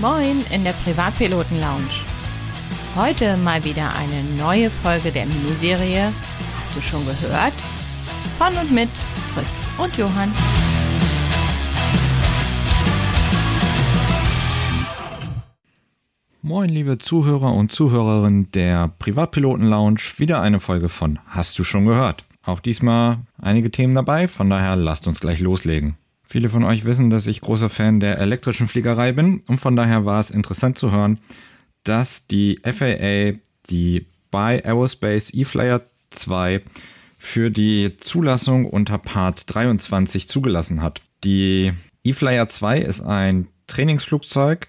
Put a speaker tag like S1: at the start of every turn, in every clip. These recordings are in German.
S1: Moin in der Privatpiloten Lounge. Heute mal wieder eine neue Folge der Miniserie. Hast du schon gehört? Von und mit Fritz und Johann.
S2: Moin, liebe Zuhörer und Zuhörerinnen der Privatpiloten Lounge. Wieder eine Folge von Hast du schon gehört? Auch diesmal einige Themen dabei, von daher lasst uns gleich loslegen. Viele von euch wissen, dass ich großer Fan der elektrischen Fliegerei bin und von daher war es interessant zu hören, dass die FAA die By Aerospace eFlyer 2 für die Zulassung unter Part 23 zugelassen hat. Die eFlyer 2 ist ein Trainingsflugzeug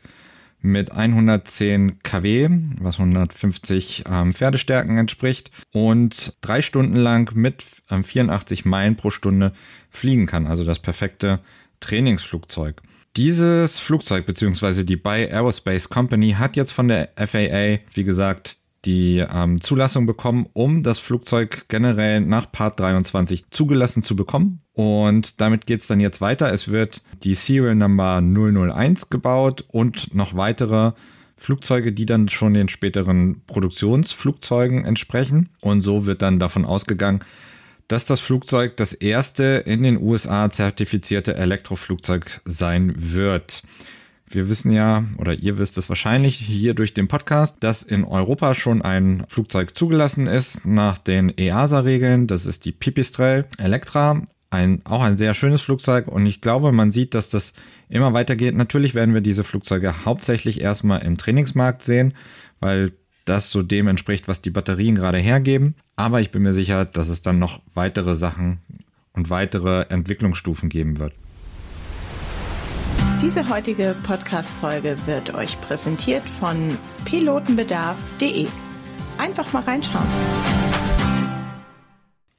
S2: mit 110 kW, was 150 ähm, Pferdestärken entspricht und drei Stunden lang mit ähm, 84 Meilen pro Stunde fliegen kann. Also das perfekte Trainingsflugzeug. Dieses Flugzeug bzw. die By Aerospace Company hat jetzt von der FAA, wie gesagt, die ähm, Zulassung bekommen, um das Flugzeug generell nach Part 23 zugelassen zu bekommen. Und damit geht es dann jetzt weiter. Es wird die Serial Number 001 gebaut und noch weitere Flugzeuge, die dann schon den späteren Produktionsflugzeugen entsprechen. Und so wird dann davon ausgegangen, dass das Flugzeug das erste in den USA zertifizierte Elektroflugzeug sein wird. Wir wissen ja, oder ihr wisst es wahrscheinlich hier durch den Podcast, dass in Europa schon ein Flugzeug zugelassen ist nach den EASA-Regeln. Das ist die Pipistrel Electra. Ein, auch ein sehr schönes Flugzeug und ich glaube, man sieht, dass das immer weitergeht. Natürlich werden wir diese Flugzeuge hauptsächlich erstmal im Trainingsmarkt sehen, weil das so dem entspricht, was die Batterien gerade hergeben. Aber ich bin mir sicher, dass es dann noch weitere Sachen und weitere Entwicklungsstufen geben wird.
S1: Diese heutige Podcast-Folge wird euch präsentiert von pilotenbedarf.de. Einfach mal reinschauen.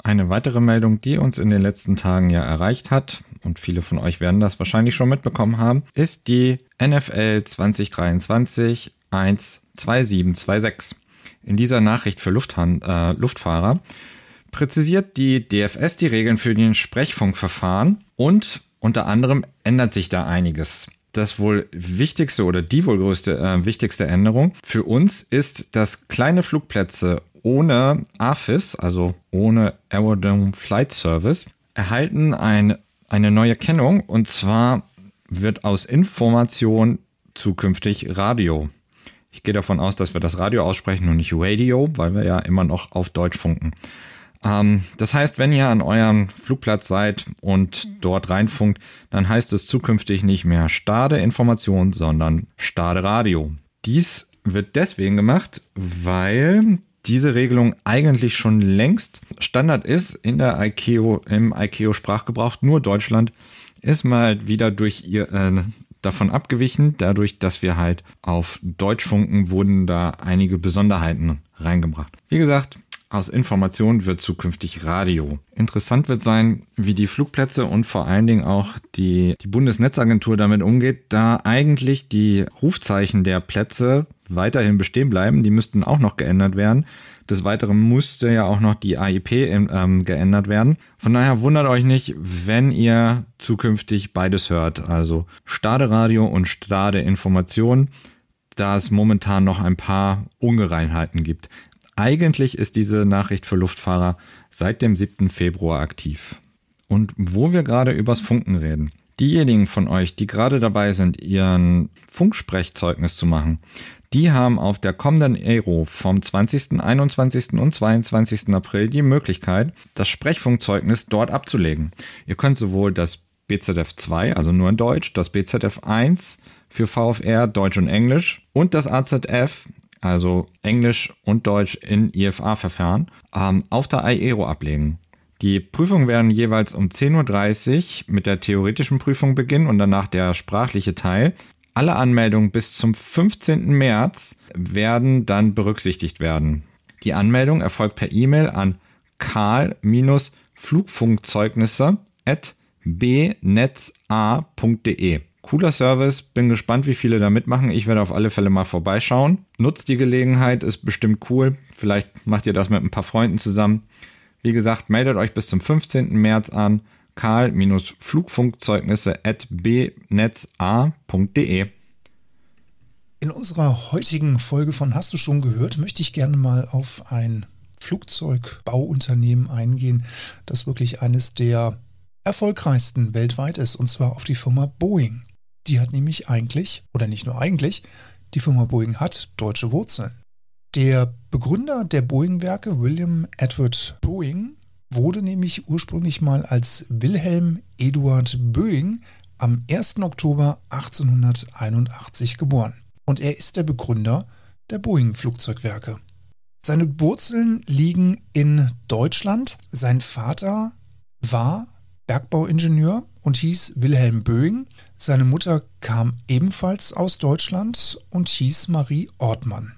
S2: Eine weitere Meldung, die uns in den letzten Tagen ja erreicht hat, und viele von euch werden das wahrscheinlich schon mitbekommen haben, ist die NFL 2023 12726. In dieser Nachricht für Lufthand, äh, Luftfahrer präzisiert die DFS die Regeln für den Sprechfunkverfahren und unter anderem ändert sich da einiges. Das wohl wichtigste oder die wohl größte äh, wichtigste Änderung für uns ist, dass kleine Flugplätze ohne AFIS, also ohne Aerodrome Flight Service, erhalten ein, eine neue Kennung und zwar wird aus Information zukünftig Radio. Ich gehe davon aus, dass wir das Radio aussprechen und nicht Radio, weil wir ja immer noch auf Deutsch funken. Ähm, das heißt, wenn ihr an eurem Flugplatz seid und dort reinfunkt, dann heißt es zukünftig nicht mehr Stade Information, sondern Stade Radio. Dies wird deswegen gemacht, weil diese Regelung eigentlich schon längst Standard ist in der ICAO, im ICAO-Sprachgebrauch. Nur Deutschland ist mal wieder durch ihr, äh, davon abgewichen. Dadurch, dass wir halt auf Deutsch funken, wurden da einige Besonderheiten reingebracht. Wie gesagt, aus Information wird zukünftig Radio. Interessant wird sein, wie die Flugplätze und vor allen Dingen auch die, die Bundesnetzagentur damit umgeht, da eigentlich die Rufzeichen der Plätze weiterhin bestehen bleiben. Die müssten auch noch geändert werden. Des Weiteren musste ja auch noch die AIP ähm, geändert werden. Von daher wundert euch nicht, wenn ihr zukünftig beides hört. Also Stade Radio und Stade Information, da es momentan noch ein paar Ungereinheiten gibt. Eigentlich ist diese Nachricht für Luftfahrer seit dem 7. Februar aktiv. Und wo wir gerade übers Funken reden. Diejenigen von euch, die gerade dabei sind, ihren Funksprechzeugnis zu machen, die haben auf der kommenden Aero vom 20., 21. und 22. April die Möglichkeit, das Sprechfunkzeugnis dort abzulegen. Ihr könnt sowohl das BZF 2, also nur in Deutsch, das BZF 1 für VFR Deutsch und Englisch und das AZF, also Englisch und Deutsch in IFA-Verfahren, ähm, auf der IERO ablegen. Die Prüfungen werden jeweils um 10.30 Uhr mit der theoretischen Prüfung beginnen und danach der sprachliche Teil. Alle Anmeldungen bis zum 15. März werden dann berücksichtigt werden. Die Anmeldung erfolgt per E-Mail an karl-flugfunkzeugnisse at bnetza.de. Cooler Service, bin gespannt, wie viele da mitmachen. Ich werde auf alle Fälle mal vorbeischauen. Nutzt die Gelegenheit, ist bestimmt cool. Vielleicht macht ihr das mit ein paar Freunden zusammen. Wie gesagt, meldet euch bis zum 15. März an. karl-flugfunkzeugnisse at bnetza.de.
S3: In unserer heutigen Folge von Hast du schon gehört, möchte ich gerne mal auf ein Flugzeugbauunternehmen eingehen, das wirklich eines der erfolgreichsten weltweit ist, und zwar auf die Firma Boeing. Die hat nämlich eigentlich, oder nicht nur eigentlich, die Firma Boeing hat deutsche Wurzeln. Der Begründer der Boeing-Werke, William Edward Boeing, wurde nämlich ursprünglich mal als Wilhelm Eduard Boeing am 1. Oktober 1881 geboren und er ist der Begründer der Boeing-Flugzeugwerke. Seine Wurzeln liegen in Deutschland. Sein Vater war Bergbauingenieur und hieß Wilhelm Boeing. Seine Mutter kam ebenfalls aus Deutschland und hieß Marie Ortmann.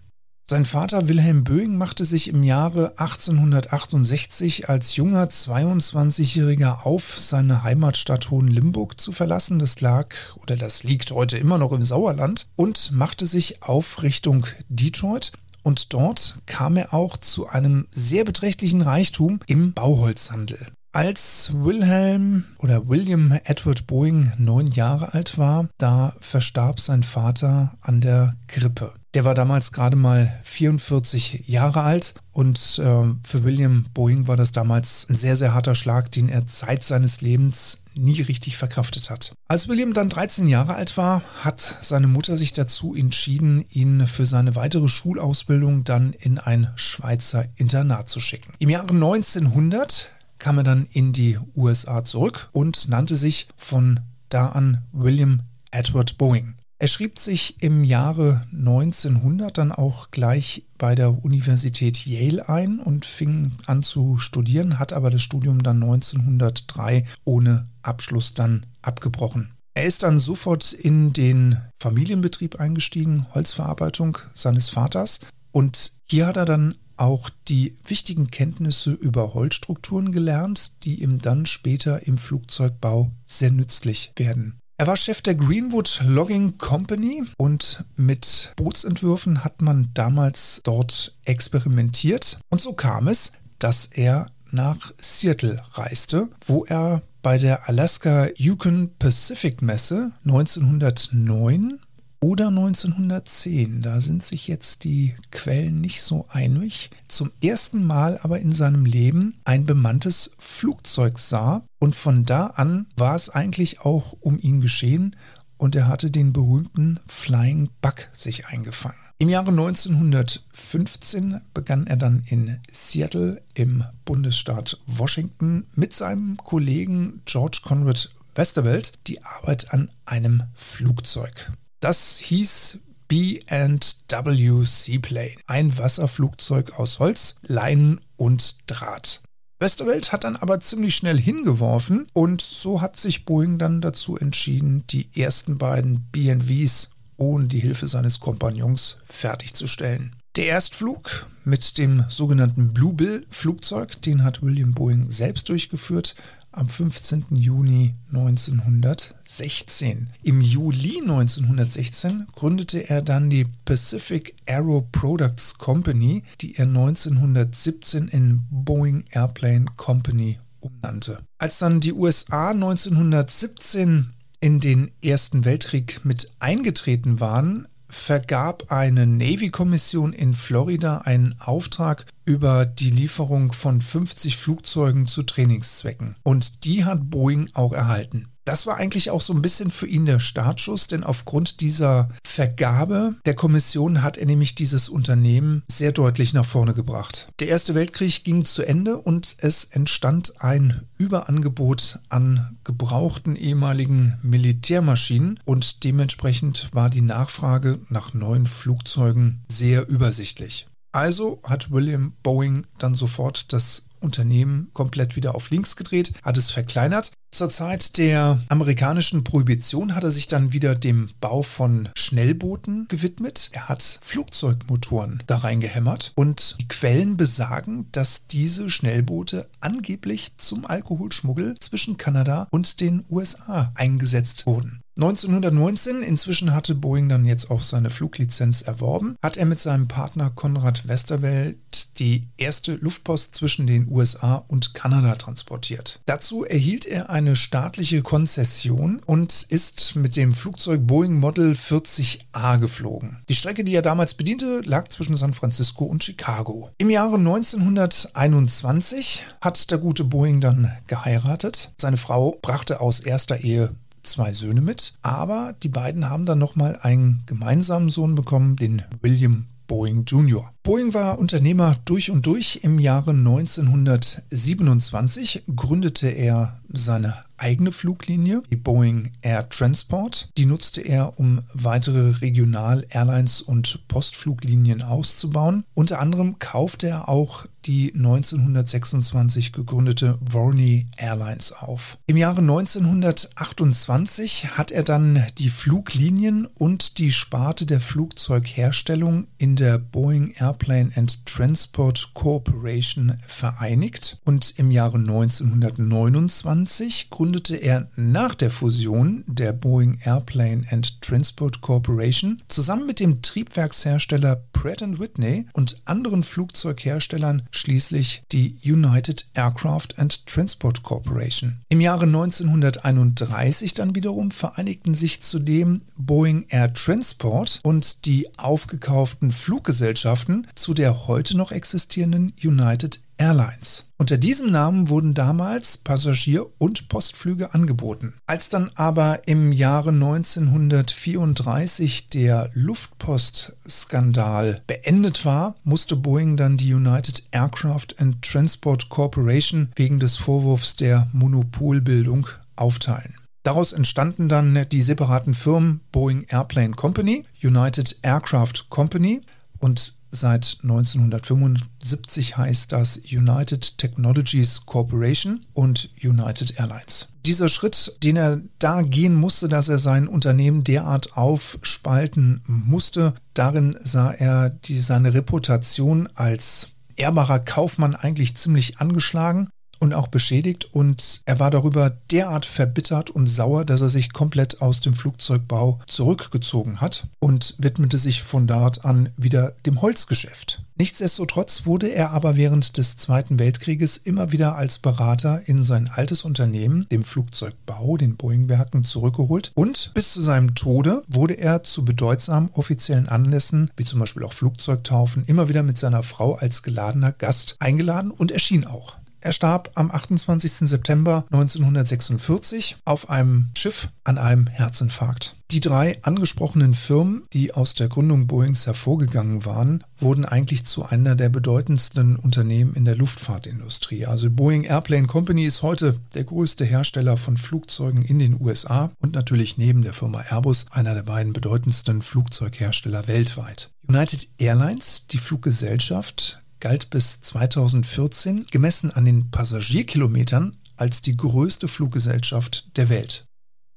S3: Sein Vater Wilhelm Boeing machte sich im Jahre 1868 als junger 22-Jähriger auf, seine Heimatstadt Hohenlimburg zu verlassen. Das lag oder das liegt heute immer noch im Sauerland und machte sich auf Richtung Detroit. Und dort kam er auch zu einem sehr beträchtlichen Reichtum im Bauholzhandel. Als Wilhelm oder William Edward Boeing neun Jahre alt war, da verstarb sein Vater an der Grippe. Der war damals gerade mal 44 Jahre alt und äh, für William Boeing war das damals ein sehr, sehr harter Schlag, den er Zeit seines Lebens nie richtig verkraftet hat. Als William dann 13 Jahre alt war, hat seine Mutter sich dazu entschieden, ihn für seine weitere Schulausbildung dann in ein Schweizer Internat zu schicken. Im Jahre 1900 kam er dann in die USA zurück und nannte sich von da an William Edward Boeing. Er schrieb sich im Jahre 1900 dann auch gleich bei der Universität Yale ein und fing an zu studieren, hat aber das Studium dann 1903 ohne Abschluss dann abgebrochen. Er ist dann sofort in den Familienbetrieb eingestiegen, Holzverarbeitung seines Vaters. Und hier hat er dann auch die wichtigen Kenntnisse über Holzstrukturen gelernt, die ihm dann später im Flugzeugbau sehr nützlich werden. Er war Chef der Greenwood Logging Company und mit Bootsentwürfen hat man damals dort experimentiert. Und so kam es, dass er nach Seattle reiste, wo er bei der Alaska Yukon Pacific Messe 1909 oder 1910, da sind sich jetzt die Quellen nicht so einig, zum ersten Mal aber in seinem Leben ein bemanntes Flugzeug sah und von da an war es eigentlich auch um ihn geschehen und er hatte den berühmten Flying Bug sich eingefangen. Im Jahre 1915 begann er dann in Seattle im Bundesstaat Washington mit seinem Kollegen George Conrad Westerwelt die Arbeit an einem Flugzeug. Das hieß B&W Seaplane, ein Wasserflugzeug aus Holz, Leinen und Draht. Westerwelt hat dann aber ziemlich schnell hingeworfen und so hat sich Boeing dann dazu entschieden, die ersten beiden BWs ohne die Hilfe seines Kompagnons fertigzustellen. Der Erstflug mit dem sogenannten Blue Bill Flugzeug, den hat William Boeing selbst durchgeführt, am 15. Juni 1916. Im Juli 1916 gründete er dann die Pacific Aero Products Company, die er 1917 in Boeing Airplane Company umnannte. Als dann die USA 1917 in den Ersten Weltkrieg mit eingetreten waren, vergab eine Navy-Kommission in Florida einen Auftrag über die Lieferung von 50 Flugzeugen zu Trainingszwecken. Und die hat Boeing auch erhalten. Das war eigentlich auch so ein bisschen für ihn der Startschuss, denn aufgrund dieser Vergabe der Kommission hat er nämlich dieses Unternehmen sehr deutlich nach vorne gebracht. Der Erste Weltkrieg ging zu Ende und es entstand ein Überangebot an gebrauchten ehemaligen Militärmaschinen und dementsprechend war die Nachfrage nach neuen Flugzeugen sehr übersichtlich. Also hat William Boeing dann sofort das Unternehmen komplett wieder auf links gedreht, hat es verkleinert. Zur Zeit der amerikanischen Prohibition hat er sich dann wieder dem Bau von Schnellbooten gewidmet. Er hat Flugzeugmotoren da reingehämmert und die Quellen besagen, dass diese Schnellboote angeblich zum Alkoholschmuggel zwischen Kanada und den USA eingesetzt wurden. 1919, inzwischen hatte Boeing dann jetzt auch seine Fluglizenz erworben, hat er mit seinem Partner Konrad Westerwelt die erste Luftpost zwischen den USA und Kanada transportiert. Dazu erhielt er eine staatliche Konzession und ist mit dem Flugzeug Boeing Model 40A geflogen. Die Strecke, die er damals bediente, lag zwischen San Francisco und Chicago. Im Jahre 1921 hat der gute Boeing dann geheiratet. Seine Frau brachte aus erster Ehe zwei Söhne mit, aber die beiden haben dann nochmal einen gemeinsamen Sohn bekommen, den William Boeing Jr. Boeing war Unternehmer durch und durch. Im Jahre 1927 gründete er seine eigene Fluglinie, die Boeing Air Transport. Die nutzte er, um weitere Regional-Airlines und Postfluglinien auszubauen. Unter anderem kaufte er auch die 1926 gegründete Vorney Airlines auf. Im Jahre 1928 hat er dann die Fluglinien und die Sparte der Flugzeugherstellung in der Boeing Airplane and Transport Corporation vereinigt und im Jahre 1929 gründete er nach der Fusion der Boeing Airplane and Transport Corporation zusammen mit dem Triebwerkshersteller Pratt Whitney und anderen Flugzeugherstellern schließlich die United Aircraft and Transport Corporation. Im Jahre 1931 dann wiederum vereinigten sich zudem Boeing Air Transport und die aufgekauften Fluggesellschaften zu der heute noch existierenden United Airlines. Unter diesem Namen wurden damals Passagier- und Postflüge angeboten. Als dann aber im Jahre 1934 der Luftpostskandal beendet war, musste Boeing dann die United Aircraft and Transport Corporation wegen des Vorwurfs der Monopolbildung aufteilen. Daraus entstanden dann die separaten Firmen Boeing Airplane Company, United Aircraft Company und Seit 1975 heißt das United Technologies Corporation und United Airlines. Dieser Schritt, den er da gehen musste, dass er sein Unternehmen derart aufspalten musste, darin sah er die, seine Reputation als ehrbarer Kaufmann eigentlich ziemlich angeschlagen und auch beschädigt und er war darüber derart verbittert und sauer, dass er sich komplett aus dem Flugzeugbau zurückgezogen hat und widmete sich von dort an wieder dem Holzgeschäft. Nichtsdestotrotz wurde er aber während des Zweiten Weltkrieges immer wieder als Berater in sein altes Unternehmen, dem Flugzeugbau, den Boeing-Werken, zurückgeholt und bis zu seinem Tode wurde er zu bedeutsamen offiziellen Anlässen, wie zum Beispiel auch Flugzeugtaufen, immer wieder mit seiner Frau als geladener Gast eingeladen und erschien auch. Er starb am 28. September 1946 auf einem Schiff an einem Herzinfarkt. Die drei angesprochenen Firmen, die aus der Gründung Boeings hervorgegangen waren, wurden eigentlich zu einer der bedeutendsten Unternehmen in der Luftfahrtindustrie. Also Boeing Airplane Company ist heute der größte Hersteller von Flugzeugen in den USA und natürlich neben der Firma Airbus einer der beiden bedeutendsten Flugzeughersteller weltweit. United Airlines, die Fluggesellschaft, galt bis 2014, gemessen an den Passagierkilometern, als die größte Fluggesellschaft der Welt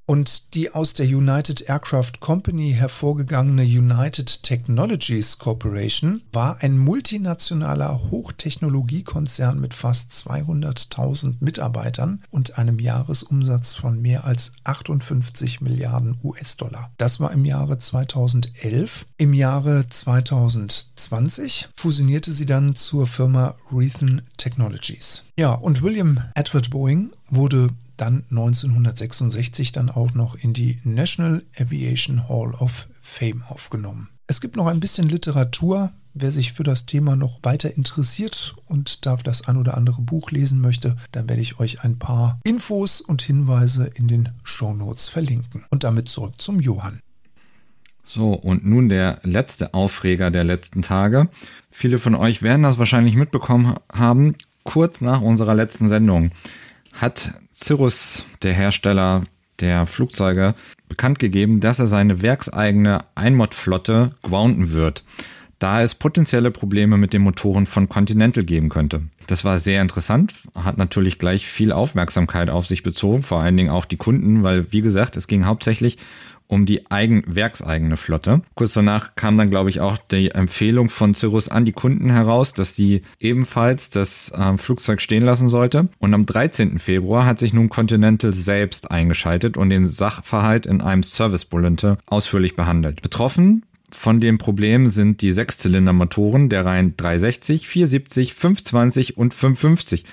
S3: und die aus der United Aircraft Company hervorgegangene United Technologies Corporation war ein multinationaler Hochtechnologiekonzern mit fast 200.000 Mitarbeitern und einem Jahresumsatz von mehr als 58 Milliarden US-Dollar. Das war im Jahre 2011. Im Jahre 2020 fusionierte sie dann zur Firma Raytheon Technologies. Ja, und William Edward Boeing wurde dann 1966 dann auch noch in die National Aviation Hall of Fame aufgenommen. Es gibt noch ein bisschen Literatur. Wer sich für das Thema noch weiter interessiert und da das ein oder andere Buch lesen möchte, dann werde ich euch ein paar Infos und Hinweise in den Show Notes verlinken. Und damit zurück zum Johann.
S2: So, und nun der letzte Aufreger der letzten Tage. Viele von euch werden das wahrscheinlich mitbekommen haben, kurz nach unserer letzten Sendung hat Cirrus, der Hersteller der Flugzeuge, bekannt gegeben, dass er seine werkseigene Einmod-Flotte grounden wird. da es potenzielle Probleme mit den Motoren von Continental geben könnte. Das war sehr interessant, hat natürlich gleich viel Aufmerksamkeit auf sich bezogen, vor allen Dingen auch die Kunden, weil wie gesagt, es ging hauptsächlich um die eigen, werkseigene Flotte. Kurz danach kam dann, glaube ich, auch die Empfehlung von Cirrus an die Kunden heraus, dass sie ebenfalls das äh, Flugzeug stehen lassen sollte. Und am 13. Februar hat sich nun Continental selbst eingeschaltet und den Sachverhalt in einem Service Bulletin ausführlich behandelt. Betroffen von dem Problem sind die Sechszylindermotoren der Reihen 360, 470, 520 und 550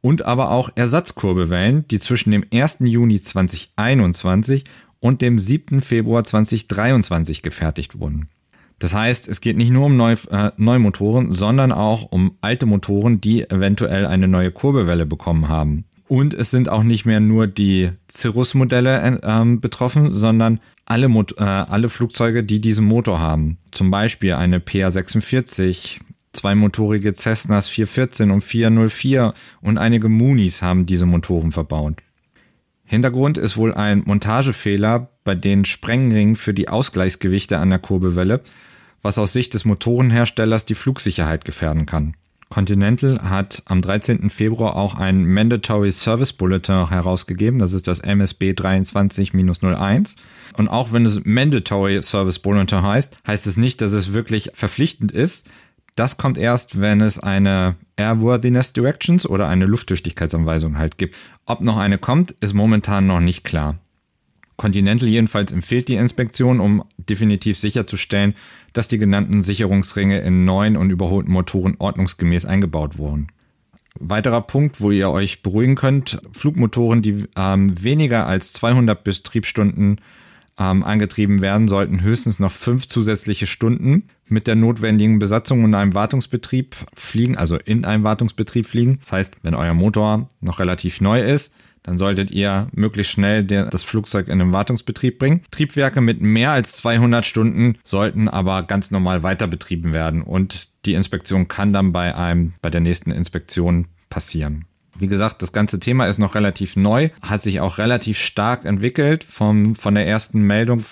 S2: und aber auch Ersatzkurbelwellen, die zwischen dem 1. Juni 2021 und dem 7. Februar 2023 gefertigt wurden. Das heißt, es geht nicht nur um Neu äh, Neumotoren, sondern auch um alte Motoren, die eventuell eine neue Kurbelwelle bekommen haben. Und es sind auch nicht mehr nur die Cirrus-Modelle äh, betroffen, sondern alle, Mot äh, alle Flugzeuge, die diesen Motor haben. Zum Beispiel eine PA-46, zweimotorige Cessnas 414 und 404 und einige Moonies haben diese Motoren verbaut. Hintergrund ist wohl ein Montagefehler bei den Sprengringen für die Ausgleichsgewichte an der Kurbelwelle, was aus Sicht des Motorenherstellers die Flugsicherheit gefährden kann. Continental hat am 13. Februar auch ein Mandatory Service Bulletin herausgegeben, das ist das MSB 23-01. Und auch wenn es Mandatory Service Bulletin heißt, heißt es nicht, dass es wirklich verpflichtend ist. Das kommt erst, wenn es eine Airworthiness Directions oder eine Lufttüchtigkeitsanweisung halt gibt. Ob noch eine kommt, ist momentan noch nicht klar. Continental jedenfalls empfiehlt die Inspektion, um definitiv sicherzustellen, dass die genannten Sicherungsringe in neuen und überholten Motoren ordnungsgemäß eingebaut wurden. Weiterer Punkt, wo ihr euch beruhigen könnt, Flugmotoren, die ähm, weniger als 200 Betriebsstunden ähm, angetrieben werden, sollten höchstens noch fünf zusätzliche Stunden mit der notwendigen Besatzung in einem Wartungsbetrieb fliegen, also in einem Wartungsbetrieb fliegen. Das heißt, wenn euer Motor noch relativ neu ist, dann solltet ihr möglichst schnell das Flugzeug in den Wartungsbetrieb bringen. Triebwerke mit mehr als 200 Stunden sollten aber ganz normal weiter betrieben werden und die Inspektion kann dann bei einem, bei der nächsten Inspektion passieren. Wie gesagt, das ganze Thema ist noch relativ neu, hat sich auch relativ stark entwickelt vom, von der ersten Meldung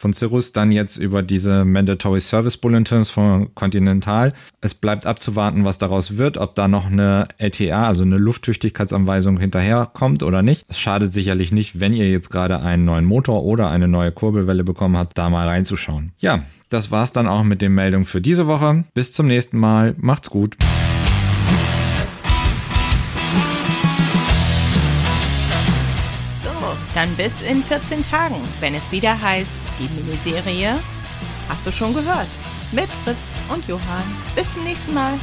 S2: von Cirrus dann jetzt über diese Mandatory Service Bulletins von Continental. Es bleibt abzuwarten, was daraus wird, ob da noch eine LTA, also eine Lufttüchtigkeitsanweisung hinterherkommt oder nicht. Es schadet sicherlich nicht, wenn ihr jetzt gerade einen neuen Motor oder eine neue Kurbelwelle bekommen habt, da mal reinzuschauen. Ja, das war's dann auch mit den Meldungen für diese Woche. Bis zum nächsten Mal. Macht's gut.
S1: Dann bis in 14 Tagen, wenn es wieder heißt, die Miniserie hast du schon gehört. Mit Fritz und Johann. Bis zum nächsten Mal.